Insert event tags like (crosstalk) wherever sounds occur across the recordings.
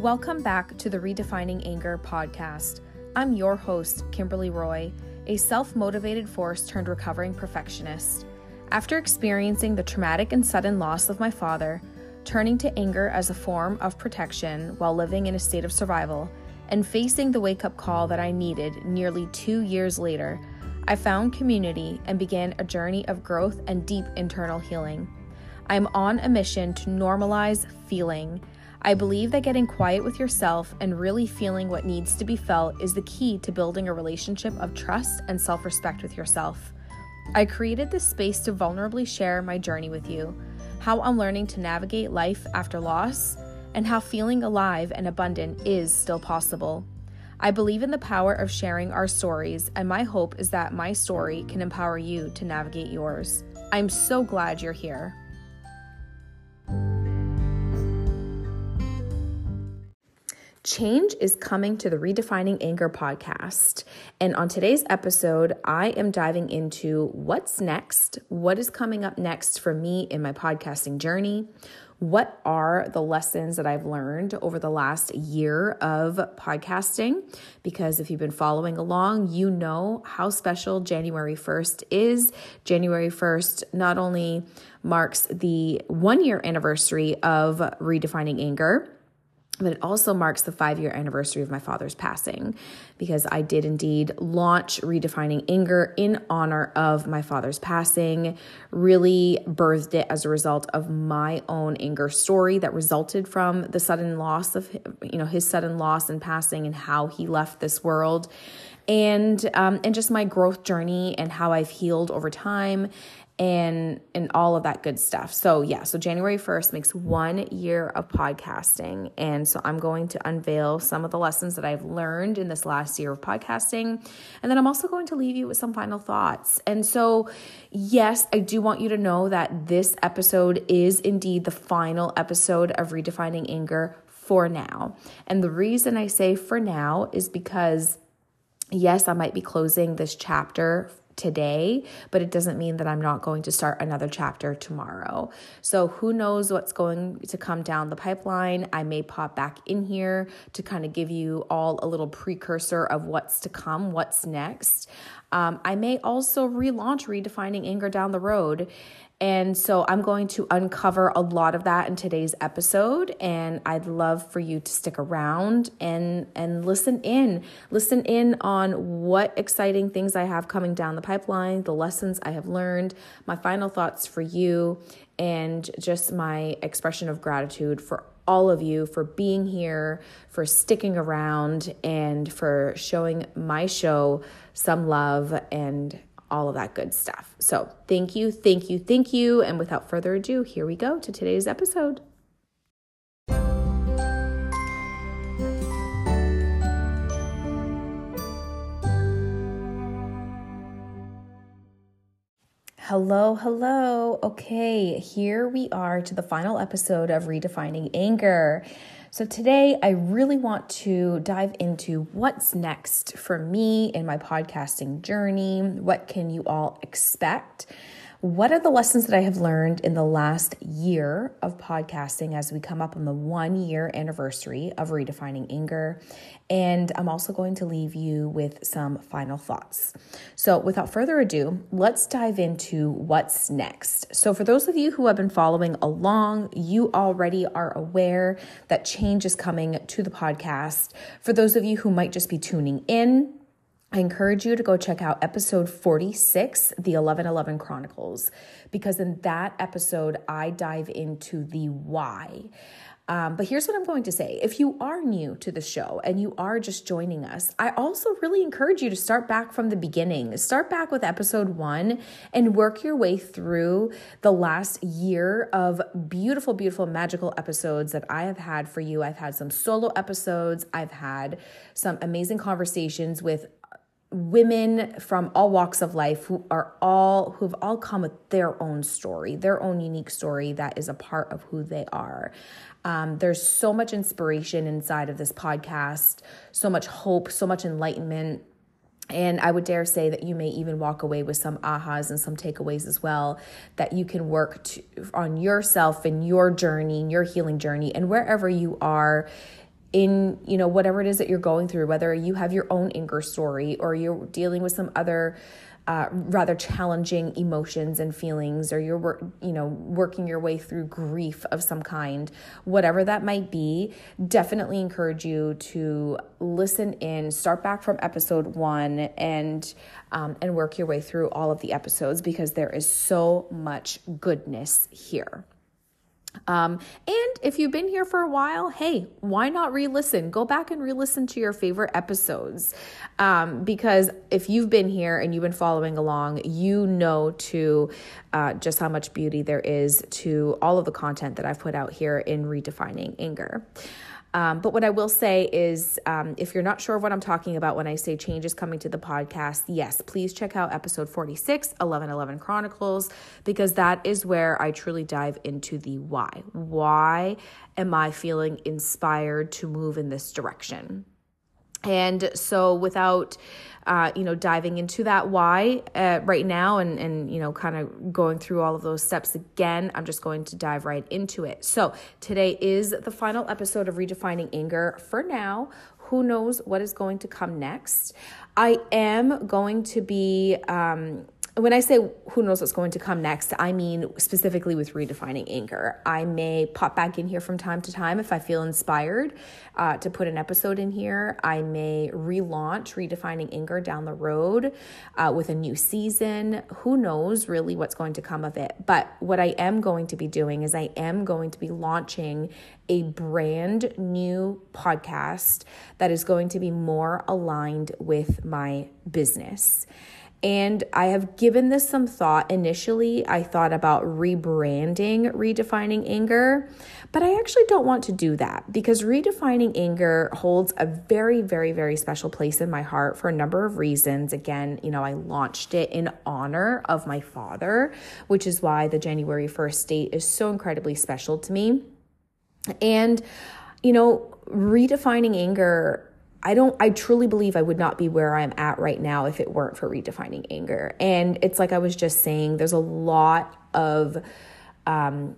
Welcome back to the Redefining Anger podcast. I'm your host, Kimberly Roy, a self motivated force turned recovering perfectionist. After experiencing the traumatic and sudden loss of my father, turning to anger as a form of protection while living in a state of survival, and facing the wake up call that I needed nearly two years later, I found community and began a journey of growth and deep internal healing. I'm on a mission to normalize feeling. I believe that getting quiet with yourself and really feeling what needs to be felt is the key to building a relationship of trust and self respect with yourself. I created this space to vulnerably share my journey with you, how I'm learning to navigate life after loss, and how feeling alive and abundant is still possible. I believe in the power of sharing our stories, and my hope is that my story can empower you to navigate yours. I'm so glad you're here. Change is coming to the Redefining Anger podcast. And on today's episode, I am diving into what's next, what is coming up next for me in my podcasting journey, what are the lessons that I've learned over the last year of podcasting? Because if you've been following along, you know how special January 1st is. January 1st not only marks the one year anniversary of Redefining Anger but it also marks the five year anniversary of my father's passing because I did indeed launch Redefining Anger in honor of my father's passing. Really birthed it as a result of my own anger story that resulted from the sudden loss of, you know, his sudden loss and passing and how he left this world. And um, and just my growth journey and how I've healed over time and and all of that good stuff. So yeah, so January 1st makes 1 year of podcasting and so I'm going to unveil some of the lessons that I've learned in this last year of podcasting and then I'm also going to leave you with some final thoughts. And so yes, I do want you to know that this episode is indeed the final episode of Redefining Anger for now. And the reason I say for now is because yes, I might be closing this chapter today, but it doesn't mean that I'm not going to start another chapter tomorrow. So who knows what's going to come down the pipeline? I may pop back in here to kind of give you all a little precursor of what's to come, what's next. Um, I may also relaunch Redefining Anger down the road. And so I'm going to uncover a lot of that in today's episode and I'd love for you to stick around and and listen in. Listen in on what exciting things I have coming down the pipeline, the lessons I have learned, my final thoughts for you and just my expression of gratitude for all of you for being here, for sticking around and for showing my show some love and all of that good stuff. So, thank you, thank you, thank you. And without further ado, here we go to today's episode. Hello, hello. Okay, here we are to the final episode of Redefining Anger. So, today I really want to dive into what's next for me in my podcasting journey. What can you all expect? What are the lessons that I have learned in the last year of podcasting as we come up on the one year anniversary of Redefining Anger? And I'm also going to leave you with some final thoughts. So, without further ado, let's dive into what's next. So, for those of you who have been following along, you already are aware that change is coming to the podcast. For those of you who might just be tuning in, I encourage you to go check out episode 46, the 1111 Chronicles, because in that episode, I dive into the why. Um, but here's what I'm going to say. If you are new to the show and you are just joining us, I also really encourage you to start back from the beginning. Start back with episode one and work your way through the last year of beautiful, beautiful, magical episodes that I have had for you. I've had some solo episodes, I've had some amazing conversations with women from all walks of life who are all who've all come with their own story their own unique story that is a part of who they are. Um, there's so much inspiration inside of this podcast so much hope so much enlightenment. And I would dare say that you may even walk away with some ahas and some takeaways as well that you can work to, on yourself and your journey, and your healing journey, and wherever you are in you know whatever it is that you're going through whether you have your own anger story or you're dealing with some other uh, rather challenging emotions and feelings or you're you know working your way through grief of some kind whatever that might be definitely encourage you to listen in start back from episode one and um, and work your way through all of the episodes because there is so much goodness here um, and if you've been here for a while, hey, why not re listen? Go back and re listen to your favorite episodes. Um, because if you've been here and you've been following along, you know to uh, just how much beauty there is to all of the content that I've put out here in redefining anger. Um, but what I will say is, um, if you're not sure of what I'm talking about when I say change is coming to the podcast, yes, please check out episode 46, 1111 Chronicles, because that is where I truly dive into the why. Why am I feeling inspired to move in this direction? And so, without uh, you know, diving into that why uh, right now and, and, you know, kind of going through all of those steps again, I'm just going to dive right into it. So today is the final episode of Redefining Anger. For now, who knows what is going to come next? I am going to be, um, when I say who knows what's going to come next, I mean specifically with redefining anger. I may pop back in here from time to time if I feel inspired uh, to put an episode in here. I may relaunch redefining anger down the road uh, with a new season. Who knows really what's going to come of it? But what I am going to be doing is I am going to be launching a brand new podcast that is going to be more aligned with my business. And I have given this some thought. Initially, I thought about rebranding Redefining Anger, but I actually don't want to do that because Redefining Anger holds a very, very, very special place in my heart for a number of reasons. Again, you know, I launched it in honor of my father, which is why the January 1st date is so incredibly special to me. And, you know, redefining anger I don't, I truly believe I would not be where I'm at right now if it weren't for redefining anger. And it's like I was just saying, there's a lot of um,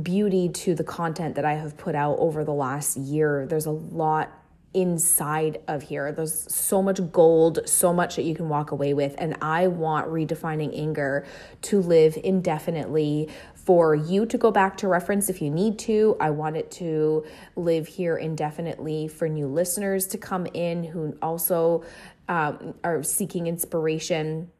beauty to the content that I have put out over the last year. There's a lot inside of here. There's so much gold, so much that you can walk away with. And I want redefining anger to live indefinitely for you to go back to reference if you need to. I want it to live here indefinitely for new listeners to come in who also um, are seeking inspiration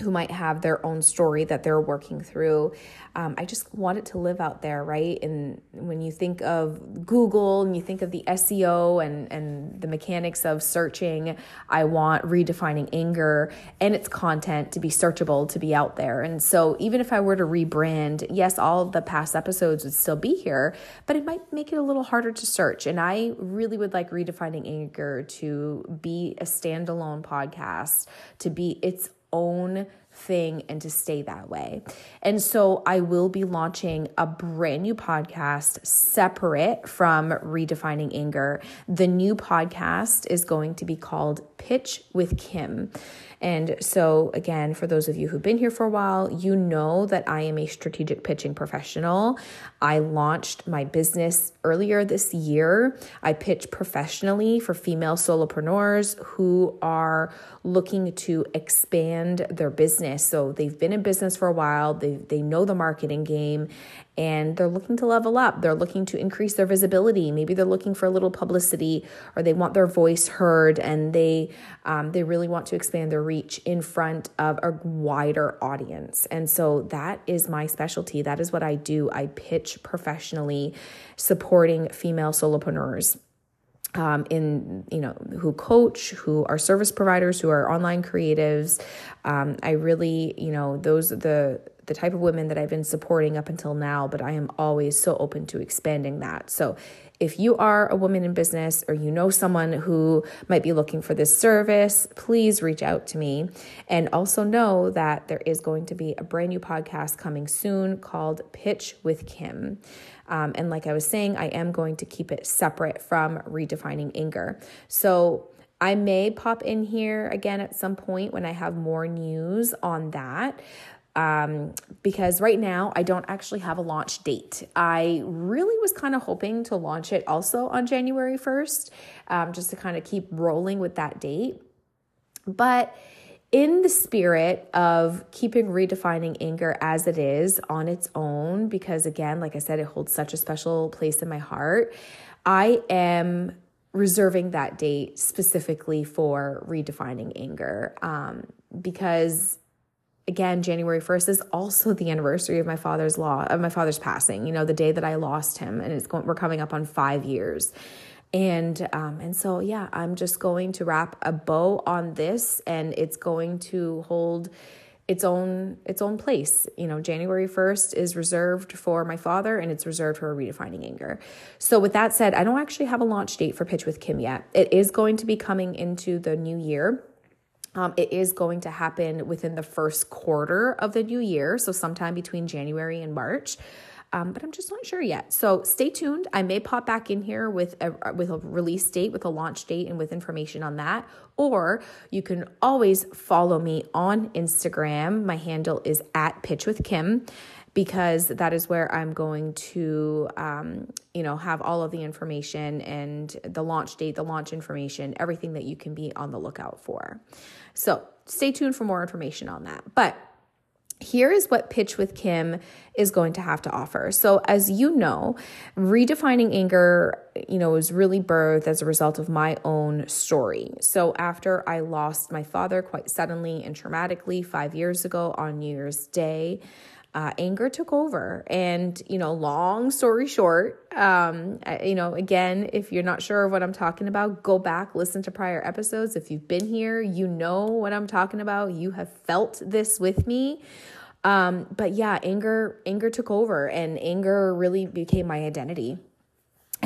who might have their own story that they're working through. Um, I just want it to live out there, right? And when you think of Google and you think of the SEO and, and the mechanics of searching, I want redefining anger and its content to be searchable, to be out there. And so even if I were to rebrand, yes, all the past episodes would still be here, but it might make it a little harder to search. And I really would like redefining anger to be a standalone podcast, to be its own thing and to stay that way. And so I will be launching a brand new podcast separate from Redefining Anger. The new podcast is going to be called Pitch with Kim. And so, again, for those of you who've been here for a while, you know that I am a strategic pitching professional. I launched my business earlier this year. I pitch professionally for female solopreneurs who are looking to expand their business. So, they've been in business for a while, they, they know the marketing game, and they're looking to level up. They're looking to increase their visibility. Maybe they're looking for a little publicity, or they want their voice heard, and they um, they really want to expand their reach in front of a wider audience. And so that is my specialty. That is what I do. I pitch professionally, supporting female solopreneurs. Um, in you know who coach who are service providers who are online creatives um, i really you know those are the the type of women that I've been supporting up until now, but I am always so open to expanding that. So if you are a woman in business or you know someone who might be looking for this service, please reach out to me. And also know that there is going to be a brand new podcast coming soon called Pitch with Kim. Um, and like I was saying, I am going to keep it separate from redefining anger. So I may pop in here again at some point when I have more news on that. Um, because right now I don't actually have a launch date. I really was kind of hoping to launch it also on January 1st, um, just to kind of keep rolling with that date. But in the spirit of keeping redefining anger as it is on its own, because again, like I said, it holds such a special place in my heart, I am reserving that date specifically for redefining anger um, because again january 1st is also the anniversary of my father's law of my father's passing you know the day that i lost him and it's going we're coming up on five years and um, and so yeah i'm just going to wrap a bow on this and it's going to hold its own its own place. You know, January 1st is reserved for my father and it's reserved for redefining anger. So with that said, I don't actually have a launch date for Pitch with Kim yet. It is going to be coming into the new year. Um, it is going to happen within the first quarter of the new year, so sometime between January and March um, but I'm just not sure yet. So stay tuned. I may pop back in here with a with a release date, with a launch date, and with information on that. Or you can always follow me on Instagram. My handle is at Pitch with Kim because that is where I'm going to, um, you know, have all of the information and the launch date, the launch information, everything that you can be on the lookout for. So stay tuned for more information on that. But here is what Pitch with Kim is going to have to offer. So, as you know, redefining anger, you know, was really birthed as a result of my own story. So, after I lost my father quite suddenly and traumatically five years ago on New Year's Day, uh, anger took over. And, you know, long story short, um, you know, again, if you're not sure of what I'm talking about, go back, listen to prior episodes. If you've been here, you know what I'm talking about. You have felt this with me. Um, but yeah, anger, anger took over and anger really became my identity.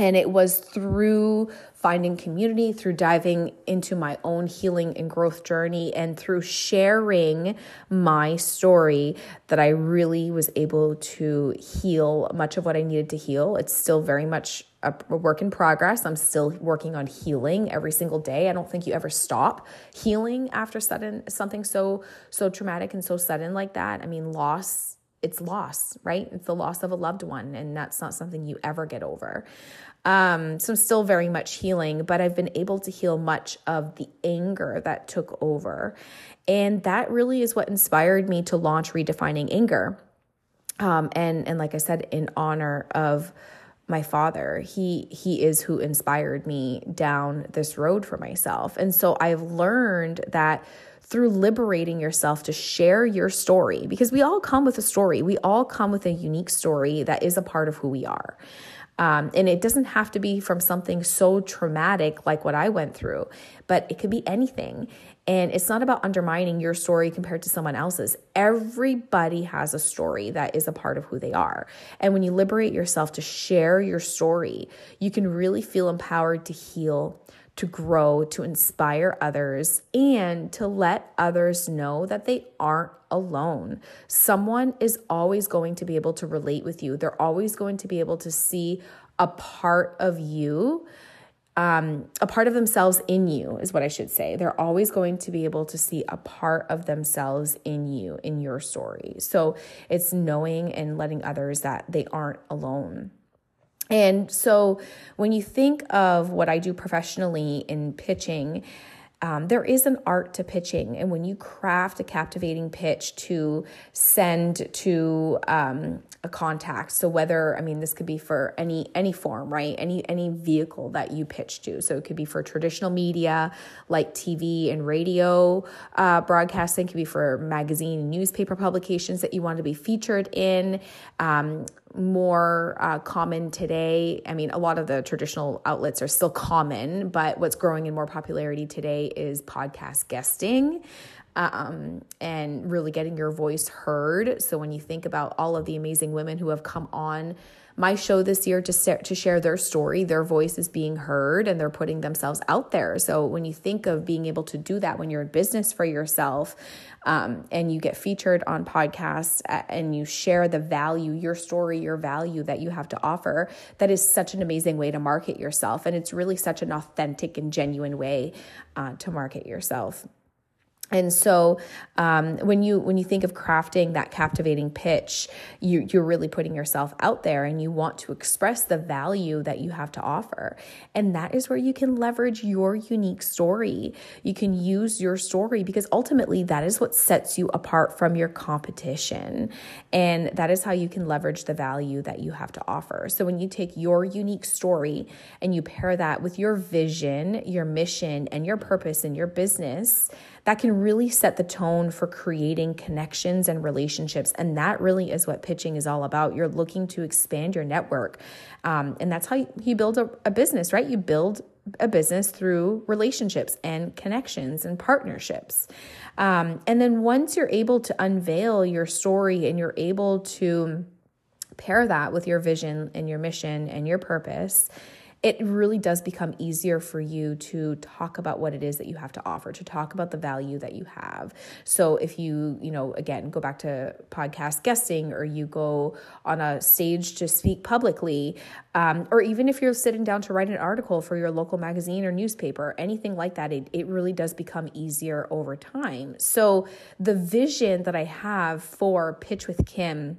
And it was through finding community, through diving into my own healing and growth journey, and through sharing my story that I really was able to heal much of what I needed to heal. It's still very much a work in progress. I'm still working on healing every single day. I don't think you ever stop healing after sudden something so so traumatic and so sudden like that. I mean, loss it's loss, right? It's the loss of a loved one, and that's not something you ever get over. Um, so I'm still very much healing, but I've been able to heal much of the anger that took over. And that really is what inspired me to launch Redefining Anger. Um, and and like I said, in honor of my father he he is who inspired me down this road for myself and so i've learned that through liberating yourself to share your story because we all come with a story we all come with a unique story that is a part of who we are um, and it doesn't have to be from something so traumatic like what I went through, but it could be anything. And it's not about undermining your story compared to someone else's. Everybody has a story that is a part of who they are. And when you liberate yourself to share your story, you can really feel empowered to heal, to grow, to inspire others, and to let others know that they aren't alone. Someone is always going to be able to relate with you, they're always going to be able to see a part of you. Um, a part of themselves in you is what I should say. They're always going to be able to see a part of themselves in you, in your story. So it's knowing and letting others that they aren't alone. And so when you think of what I do professionally in pitching, um, there is an art to pitching. And when you craft a captivating pitch to send to um, a contact, so whether, I mean, this could be for any, any form, right? Any, any vehicle that you pitch to. So it could be for traditional media like TV and radio uh, broadcasting, it could be for magazine and newspaper publications that you want to be featured in. Um, more uh, common today. I mean, a lot of the traditional outlets are still common, but what's growing in more popularity today is podcast guesting. Um, and really getting your voice heard. So, when you think about all of the amazing women who have come on my show this year to, to share their story. Their voice is being heard and they're putting themselves out there. So when you think of being able to do that when you're in business for yourself um, and you get featured on podcasts and you share the value, your story, your value that you have to offer, that is such an amazing way to market yourself. And it's really such an authentic and genuine way uh, to market yourself. And so um, when you when you think of crafting that captivating pitch you you're really putting yourself out there and you want to express the value that you have to offer. And that is where you can leverage your unique story. You can use your story because ultimately that is what sets you apart from your competition. And that is how you can leverage the value that you have to offer. So when you take your unique story and you pair that with your vision your mission and your purpose in your business that can really set the tone for creating connections and relationships. And that really is what pitching is all about. You're looking to expand your network. Um, and that's how you, build a, a business, right? You build a business through relationships and connections and partnerships. Um, and then once you're able to unveil your story and you're able to pair that with your vision and your mission and your purpose, it really does become easier for you to talk about what it is that you have to offer, to talk about the value that you have. So if you, you know, again, go back to podcast guesting or you go on a stage to speak publicly, um, or even if you're sitting down to write an article for your local magazine or newspaper, anything like that, it, it really does become easier over time. So the vision that I have for Pitch with Kim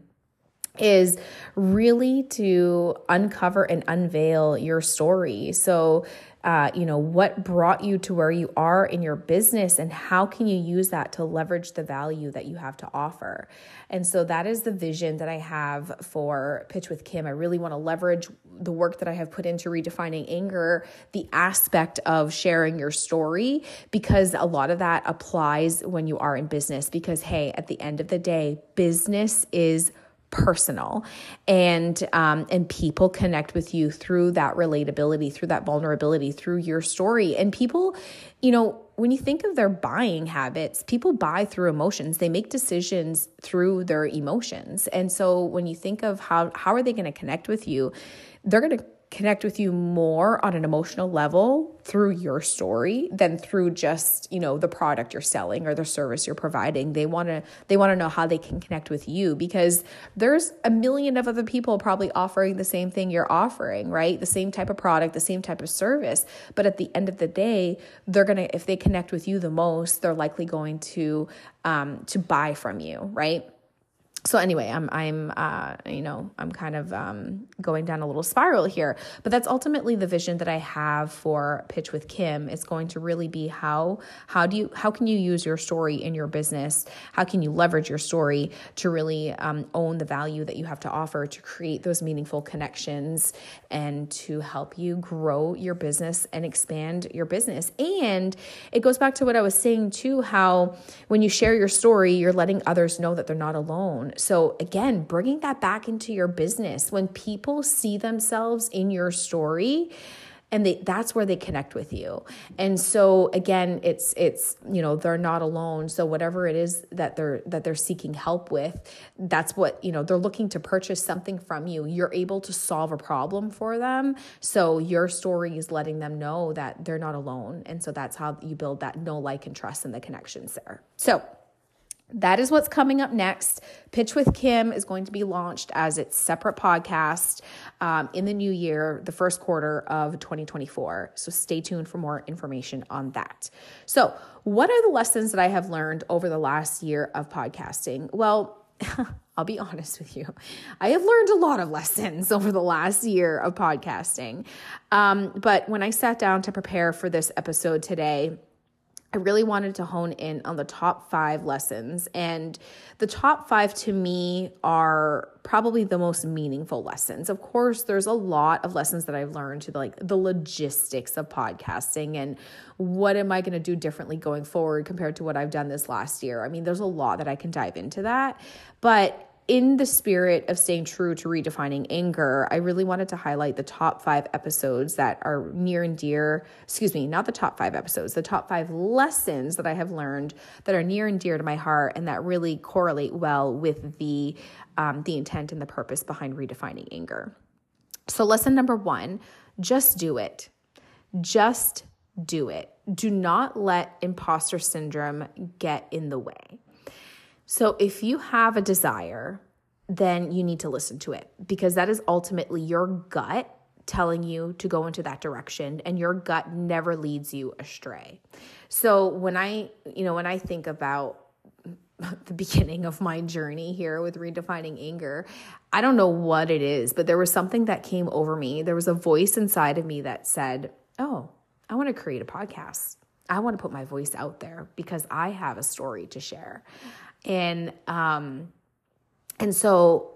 is really to uncover and unveil your story. So, uh, you know, what brought you to where you are in your business and how can you use that to leverage the value that you have to offer? And so that is the vision that I have for Pitch with Kim. I really want to leverage the work that I have put into redefining anger, the aspect of sharing your story, because a lot of that applies when you are in business. Because, hey, at the end of the day, business is personal. And um, and people connect with you through that relatability through that vulnerability through your story. And people you know when you think of their buying habits people buy through emotions. They make decisions through their emotions. And so when you think of how how are they going to connect with you they're going to connect with you more on an emotional level through your story than through just you know the product you're selling or the service you're providing. They want to they want to know how they can connect with you because there's a million of other people probably offering the same thing you're offering right? The same type of product the same type of service. But at the end of the day they're gonna if they connect with you the most they're likely going to um, to buy from you right so anyway i'm i'm uh, you know i'm kind of um, going down a little spiral here. But that's ultimately the vision that i have for pitch with kim. It's going to really be how how do you how can you use your story in your business? How can you leverage your story to really um, own the value that you have to offer to create those meaningful connections and to help you grow your business and expand your business? And it goes back to what i was saying too how when you share your story you're letting others know that they're not alone so, again, bringing that back into your business. When people see themselves in your story and they, that's where they connect with you. And so again it's it's you know they're not alone. So whatever it is that they're that they're seeking help with that's what you know they're looking to purchase something from you. You're able to solve a problem for them. So your story is letting them know that they're not alone. And so that's how you build that know like and trust and the connections there. So that is what's coming up next. Pitch with Kim is going to be launched as its separate podcast um, in the new year, the first quarter of 2024. So stay tuned for more information on that. So, what are the lessons that I have learned over the last year of podcasting? Well, (laughs) I'll be honest with you. I have learned a lot of lessons (laughs) over the last year of podcasting. Um, but when I sat down to prepare for this episode today, I really wanted to hone in on the top five lessons. And the top five to me are probably the most meaningful lessons. Of course, there's a lot of lessons that I've learned to the, like the logistics of podcasting and what am I going to do differently going forward compared to what I've done this last year. I mean, there's a lot that I can dive into that. But in the spirit of staying true to redefining anger, I really wanted to highlight the top five episodes that are near and dear, excuse me, not the top five episodes, the top five lessons that I have learned that are near and dear to my heart and that really correlate well with the, um, the intent and the purpose behind redefining anger. So, lesson number one just do it. Just do it. Do not let imposter syndrome get in the way. So if you have a desire, then you need to listen to it because that is ultimately your gut telling you to go into that direction and your gut never leads you astray. So when I, you know, when I think about (laughs) the beginning of my journey here with redefining anger. I don't know what it is, but there was something that came over me. There was a voice inside of me that said, Oh, I want to create a podcast. I want to put my voice out there because I have a story to share. And um and so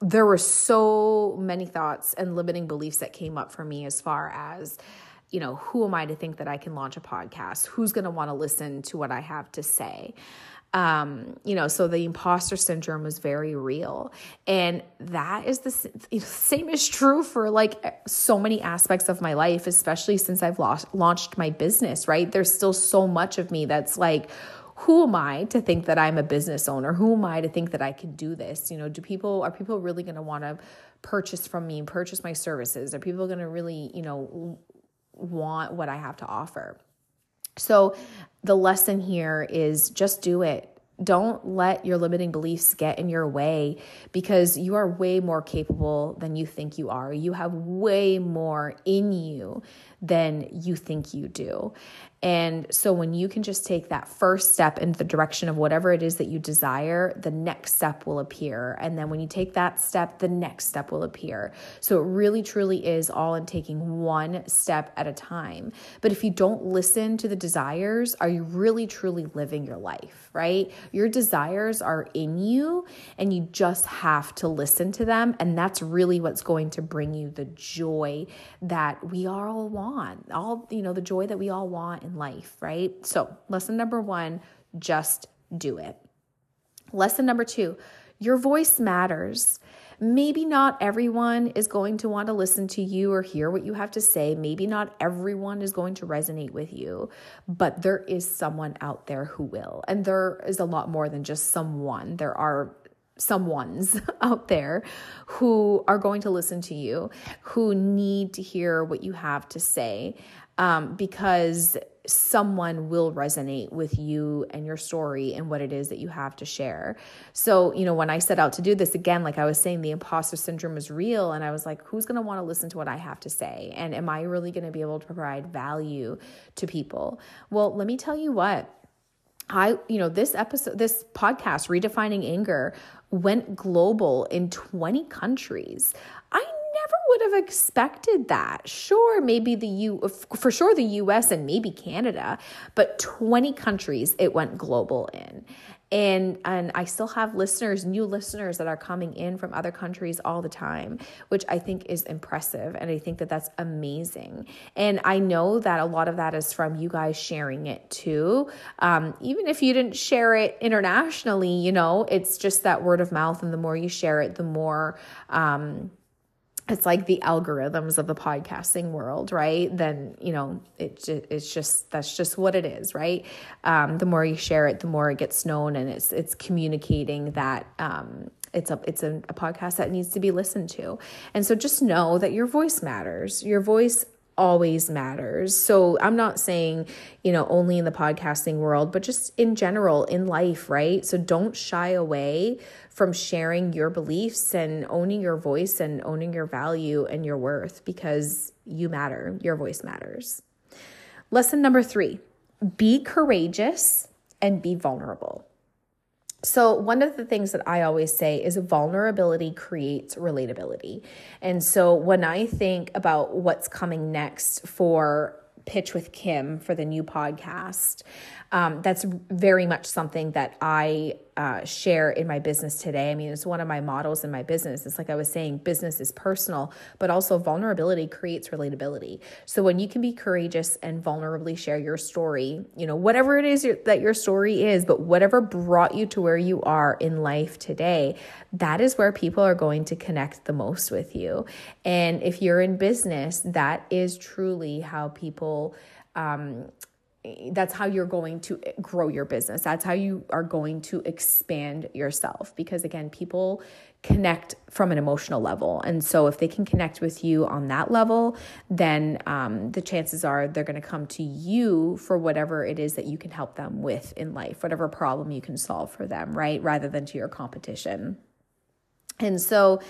there were so many thoughts and limiting beliefs that came up for me as far as you know, who am I to think that I can launch a podcast? Who's going to want to listen to what I have to say? um, you know, so the imposter syndrome was very real. And that is the same is true for like so many aspects of my life, especially since I've lost, launched my business, right? There's still so much of me that's like, who am I to think that I'm a business owner? Who am I to think that I can do this? You know, do people, are people really going to want to purchase from me, purchase my services? Are people going to really, you know, want what I have to offer? So the lesson here is just do it. Don't let your limiting beliefs get in your way because you are way more capable than you think you are. You have way more in you than you think you do. And so when you can just take that first step in the direction of whatever it is that you desire, the next step will appear. And then when you take that step, the next step will appear. So it really truly is all in taking one step at a time. But if you don't listen to the desires, are you really truly living your life, right? Your desires are in you and you just have to listen to them. And that's really what's going to bring you the joy that we all want. All, you know, the joy that we all want in life, right? So, lesson number one, just do it. Lesson number two, your voice matters. Maybe not everyone is going to want to listen to you or hear what you have to say. Maybe not everyone is going to resonate with you, but there is someone out there who will. And there is a lot more than just someone. There are some ones (laughs) out there who are going to listen to you, who need to hear what you have to say um, because someone will resonate with you and your story and what it is that you have to share. So, you know, when I set out to do this again, like I was saying, the imposter syndrome is real. And I was like, who's going to want to listen to what I have to say? And am I really going to be able to provide value to people? Well, let me tell you what. I, you know, this episode, this podcast, Redefining Anger, went global in 20 countries. I never would have expected that. Sure, maybe the U for sure the US and maybe Canada, but 20 countries it went global in. And and I still have listeners, new listeners that are coming in from other countries all the time, which I think is impressive and I think that that's amazing. And I know that a lot of that is from you guys sharing it too. Um, even if you didn't share it internationally, you know, it's just that word of mouth and the more you share it, the more um it's like the algorithms of the podcasting world, right? Then, you know, it, it's just, that's just what it is, right? Um, the more you share it, the more it gets known and it's, it's communicating that, um, it's a it's a, a podcast that needs to be listened to and so just know that your voice matters your voice always matters. So I'm not saying, you know, only in the podcasting world, but just in general in life, right? So don't shy away from sharing your beliefs and owning your voice and owning your value and your worth because you matter. Your voice matters. Lesson number three be courageous and be vulnerable. So, one of the things that I always say is vulnerability creates relatability. And so, when I think about what's coming next for Pitch with Kim for the new podcast, um, that's very much something that I uh, share in my business today. I mean, it's one of my models in my business. It's like I was saying, business is personal, but also vulnerability creates relatability. So when you can be courageous and vulnerably share your story, you know, whatever it is that your story is, but whatever brought you to where you are in life today, that is where people are going to connect the most with you. And if you're in business, that is truly how people um, that's how you're going to grow your business. That's how you are going to expand yourself because, again, people connect from an emotional level. And so, if they can connect with you on that level, then um, the chances are they're going to come to you for whatever it is that you can help them with in life, whatever problem you can solve for them, right? Rather than to your competition. And so,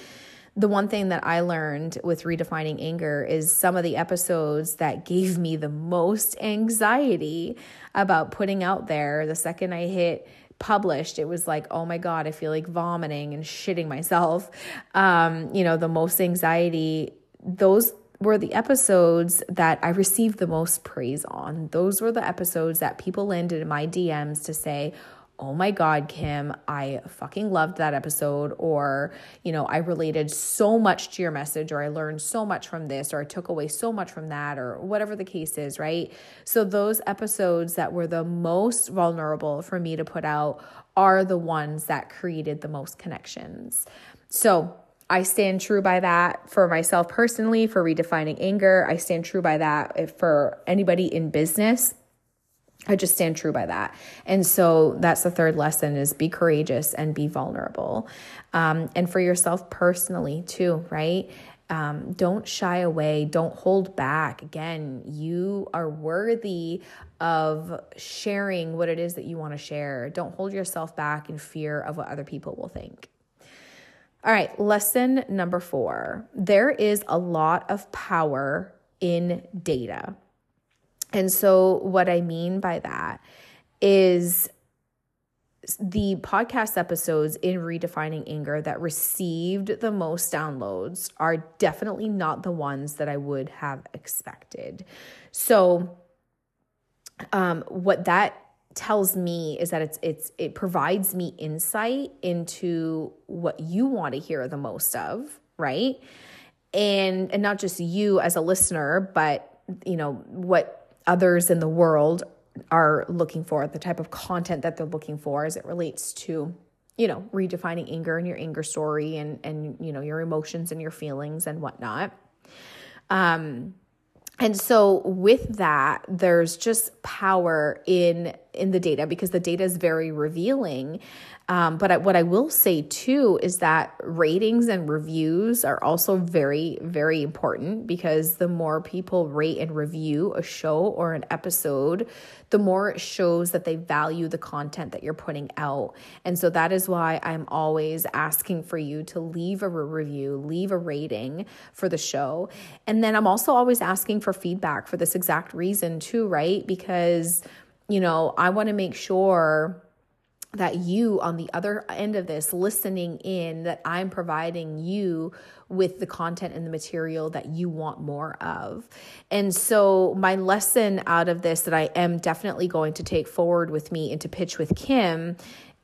the one thing that I learned with redefining anger is some of the episodes that gave me the most anxiety about putting out there the second I hit published it was like oh my god i feel like vomiting and shitting myself um you know the most anxiety those were the episodes that I received the most praise on. Those were the episodes that people landed in my DMs to say, Oh my God, Kim, I fucking loved that episode. Or, you know, I related so much to your message, or I learned so much from this, or I took away so much from that, or whatever the case is, right? So, those episodes that were the most vulnerable for me to put out are the ones that created the most connections. So, I stand true by that for myself personally, for redefining anger. I stand true by that for anybody in business. I just stand true by that. And so that's the third lesson is be courageous and be vulnerable. Um, and for yourself personally too, right? Um, don't shy away. Don't hold back. Again, you are worthy of sharing what it is that you want to share. Don't hold yourself back in fear of what other people will think. All right, lesson number four there is a lot of power in data. And so, what I mean by that is the podcast episodes in Redefining Anger that received the most downloads are definitely not the ones that I would have expected. So, um, what that tells me is that it's it's it provides me insight into what you want to hear the most of, right? And and not just you as a listener, but you know what others in the world are looking for, the type of content that they're looking for as it relates to you know redefining anger and your anger story and and you know your emotions and your feelings and whatnot. Um and so with that there's just power in in the data because the data is very revealing um, but I, what I will say too is that ratings and reviews are also very, very important because the more people rate and review a show or an episode, the more it shows that they value the content that you're putting out. And so that is why I'm always asking for you to leave a review, leave a rating for the show. And then I'm also always asking for feedback for this exact reason too, right? Because, you know, I want to make sure that you on the other end of this listening in that I'm providing you with the content and the material that you want more of. And so my lesson out of this that I am definitely going to take forward with me into pitch with Kim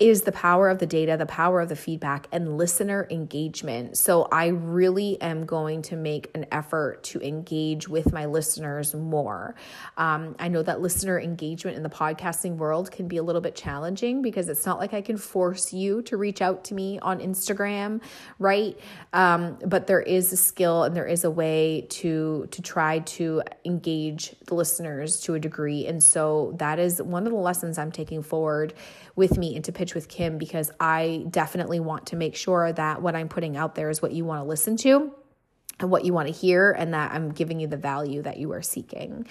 is the power of the data, the power of the feedback, and listener engagement. So, I really am going to make an effort to engage with my listeners more. Um, I know that listener engagement in the podcasting world can be a little bit challenging because it's not like I can force you to reach out to me on Instagram, right? Um, but there is a skill and there is a way to to try to engage the listeners to a degree, and so that is one of the lessons I'm taking forward with me into pitch with Kim because I definitely want to make sure that what I'm putting out there is what you want to listen to and what you want to hear, and that I'm giving you the value that you are seeking.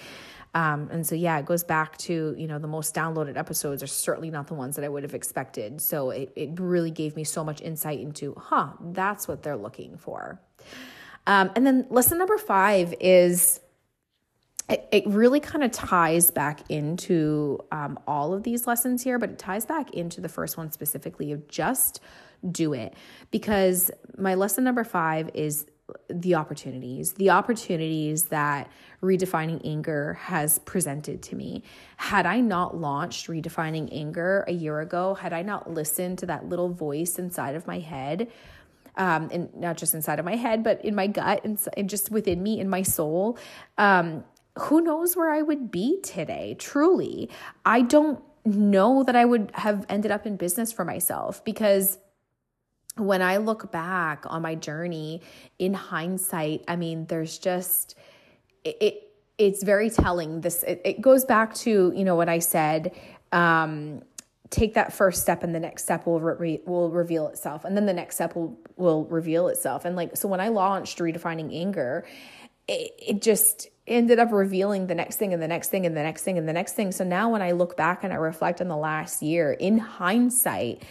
Um, and so, yeah, it goes back to, you know, the most downloaded episodes are certainly not the ones that I would have expected. So it, it really gave me so much insight into, huh, that's what they're looking for. Um, and then lesson number five is it, it really kind of ties back into um, all of these lessons here, but it ties back into the first one specifically of just do it. Because my lesson number five is the opportunities, the opportunities that redefining anger has presented to me. Had I not launched redefining anger a year ago, had I not listened to that little voice inside of my head, um, and not just inside of my head, but in my gut and, and just within me, in my soul, um, who knows where I would be today, truly. I don't know that I would have ended up in business for myself because when I look back on my journey in hindsight, I mean, there's just it, it it's very telling. This it, it, goes back to you know what I said. Um, take that first step, and the next step will re- will reveal itself, and then the next step will will reveal itself. And like so, when I launched redefining anger, it, it just ended up revealing the next thing and the next thing and the next thing and the next thing. So now when I look back and I reflect on the last year in hindsight,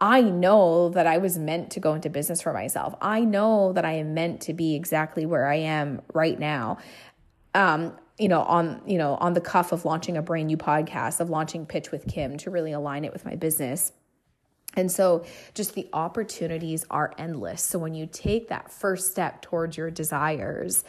I know that I was meant to go into business for myself. I know that I am meant to be exactly where I am right now. Um, you know, on you know, on the cuff of launching a brand new podcast, of launching Pitch with Kim to really align it with my business. And so, just the opportunities are endless. So, when you take that first step towards your desires,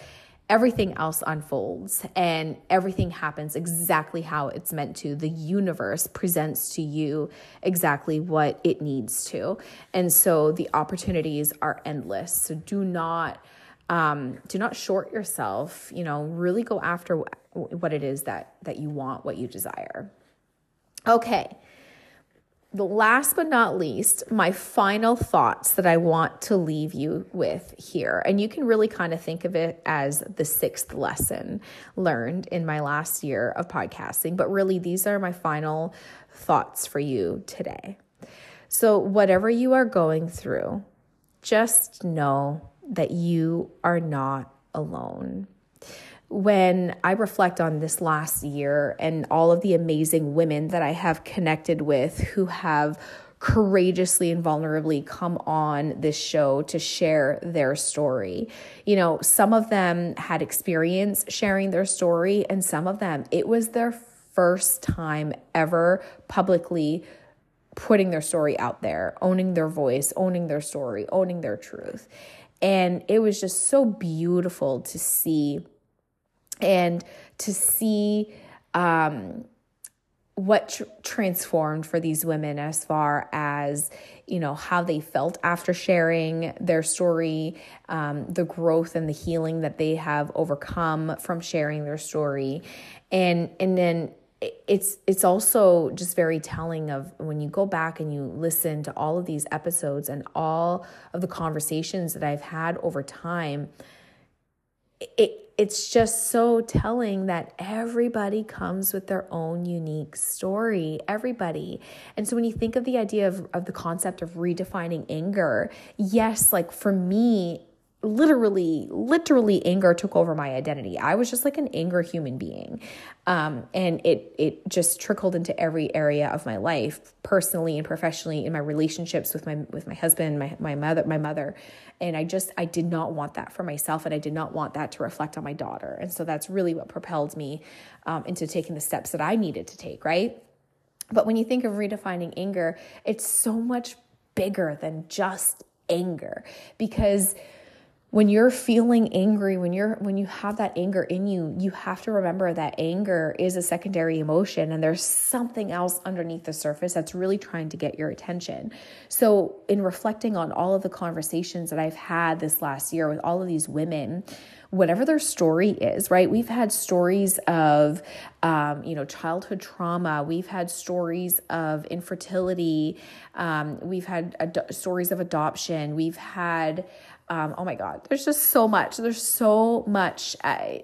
everything else unfolds and everything happens exactly how it's meant to. The universe presents to you exactly what it needs to. And so the opportunities are endless. So do not um, do not short yourself, you know, really go after what it is that that you want, what you desire. Okay last but not least, my final thoughts that I want to leave you with here. And you can really kind of think of it as the sixth lesson learned in my last year of podcasting. But really, these are my final thoughts for you today. So, whatever you are going through, just know that you are not alone when I reflect on this last year and all of the amazing women that I have connected with who have courageously and vulnerably come on this show to share their story. You know, some of them had experience sharing their story, and some of them, it was their first time ever publicly putting their story out there, owning their voice, owning their story, owning their truth. And it was just so beautiful to see and to see um, what tr- transformed for these women as far as you know how they felt after sharing their story um, the growth and the healing that they have overcome from sharing their story. And and then it's it's also just very telling of when you go back and you listen to all of these episodes and all of the conversations that I've had over time it it's just so telling that everybody comes with their own unique story everybody. And so when you think of the idea of, of the concept of redefining anger yes like for me literally literally anger took over my identity. I was just like an anger human being. Um, and it it just trickled into every area of my life personally and professionally in my relationships with my with my husband my, my mother my mother. And i just i did not want that for myself and i did not want that to reflect on my daughter. And so that's really what propelled me um, into taking the steps that i needed to take right? But when you think of redefining anger it's so much bigger than just anger because when you're feeling angry when you're when you have that anger in you you have to remember that anger is a secondary emotion and there's something else underneath the surface that's really trying to get your attention so in reflecting on all of the conversations that i've had this last year with all of these women whatever their story is, right? We've had stories of, um, you know, childhood trauma. We've had stories of infertility. Um, we've had ad- stories of adoption. We've had um, oh my God, there's just so much. There's so much. I,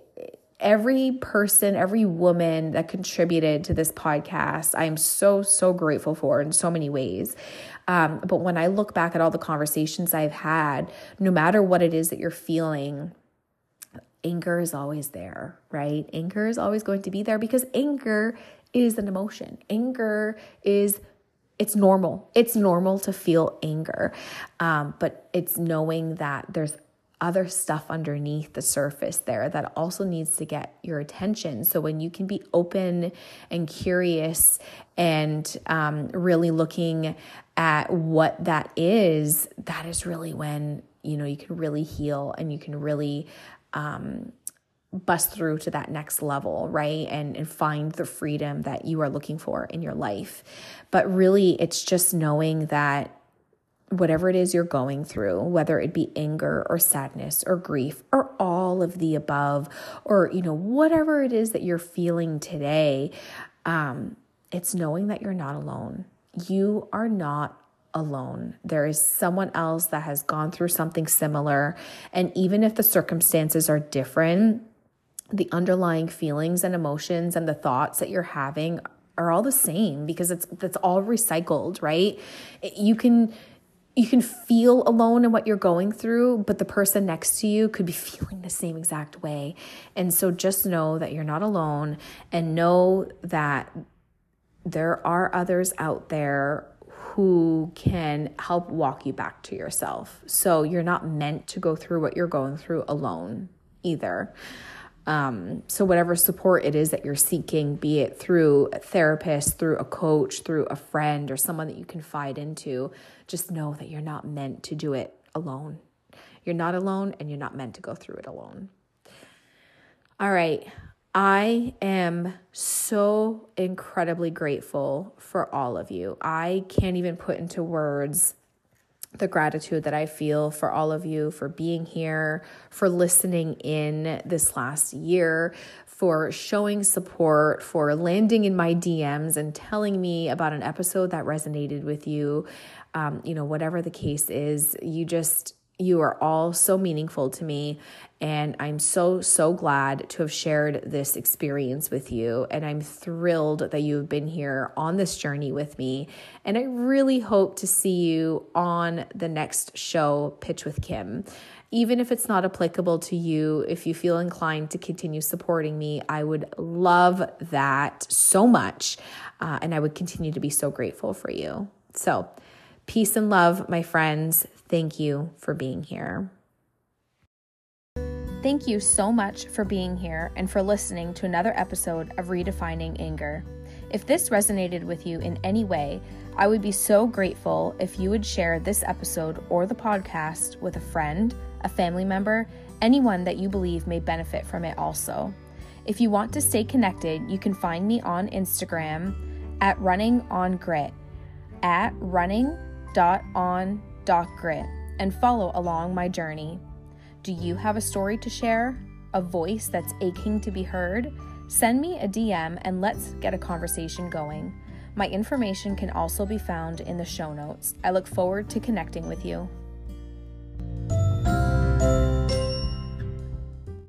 every person, every woman that contributed to this podcast, I am so, so grateful for in so many ways. Um, but when I look back at all the conversations I've had, no matter what it is that you're feeling, anger is always there, right? Anger is always going to be there because anger is an emotion. Anger is it's normal. It's normal to feel anger, um, but it's knowing that there's other stuff underneath the surface there that also needs to get your attention. So when you can be open and curious and um, really looking at what that is, that is really when you know you can really heal and you can really um, bust through to that next level, right? And, and find the freedom that you are looking for in your life. But really, it's just knowing that whatever it is you're going through, whether it be anger or sadness or grief or all of the above, or, you know, whatever it is that you're feeling today, um, it's knowing that you're not alone. You are not alone. There is someone else that has gone through something similar. And even if the circumstances are different, the underlying feelings and emotions and the thoughts that you're having are all the same because it's that's all recycled, right? You can you can feel alone in what you're going through, but the person next to you could be (laughs) feeling the same exact way. And so just know that you're not alone and know that there are others out there who can help walk you back to yourself. So you're not meant to go through what you're going through alone either. Um, so, whatever support it is that you're seeking, be it through a therapist, through a coach, through a friend, or someone that you confide into, just know that you're not meant to do it alone. You're not alone and you're not meant to go through it alone. All right. I am so incredibly grateful for all of you. I can't even put into words the gratitude that I feel for all of you for being here, for listening in this last year, for showing support, for landing in my DMs and telling me about an episode that resonated with you. Um, you know, whatever the case is, you just you are all so meaningful to me. And I'm so, so glad to have shared this experience with you. And I'm thrilled that you've been here on this journey with me. And I really hope to see you on the next show, Pitch with Kim. Even if it's not applicable to you, if you feel inclined to continue supporting me, I would love that so much. Uh, and I would continue to be so grateful for you. So, peace and love, my friends. Thank you for being here. Thank you so much for being here and for listening to another episode of Redefining Anger. If this resonated with you in any way, I would be so grateful if you would share this episode or the podcast with a friend, a family member, anyone that you believe may benefit from it also. If you want to stay connected, you can find me on Instagram at running on grit at running.on.grit grit and follow along my journey. Do you have a story to share? A voice that's aching to be heard? Send me a DM and let's get a conversation going. My information can also be found in the show notes. I look forward to connecting with you.